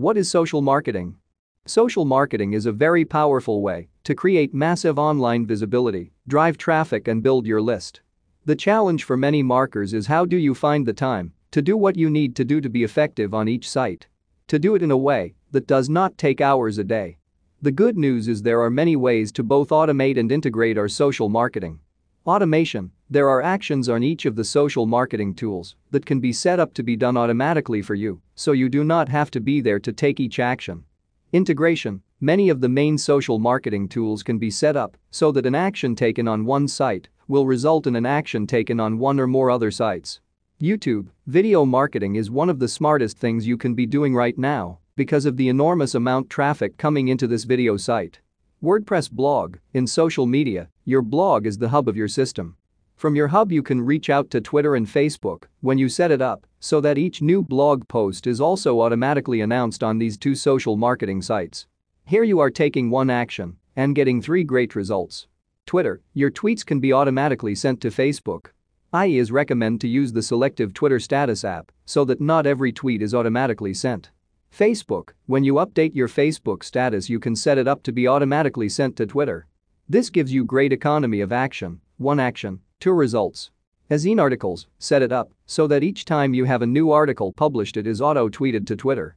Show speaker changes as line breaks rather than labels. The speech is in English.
What is social marketing? Social marketing is a very powerful way to create massive online visibility, drive traffic and build your list. The challenge for many marketers is how do you find the time to do what you need to do to be effective on each site? To do it in a way that does not take hours a day. The good news is there are many ways to both automate and integrate our social marketing. Automation There are actions on each of the social marketing tools that can be set up to be done automatically for you, so you do not have to be there to take each action. Integration Many of the main social marketing tools can be set up so that an action taken on one site will result in an action taken on one or more other sites. YouTube Video marketing is one of the smartest things you can be doing right now because of the enormous amount traffic coming into this video site. WordPress blog In social media, your blog is the hub of your system. From your hub you can reach out to Twitter and Facebook when you set it up so that each new blog post is also automatically announced on these two social marketing sites. Here you are taking one action and getting three great results. Twitter, your tweets can be automatically sent to Facebook. I is recommend to use the selective Twitter status app so that not every tweet is automatically sent. Facebook, when you update your Facebook status you can set it up to be automatically sent to Twitter. This gives you great economy of action, one action, two results. Ezine articles, set it up so that each time you have a new article published it is auto-tweeted to Twitter.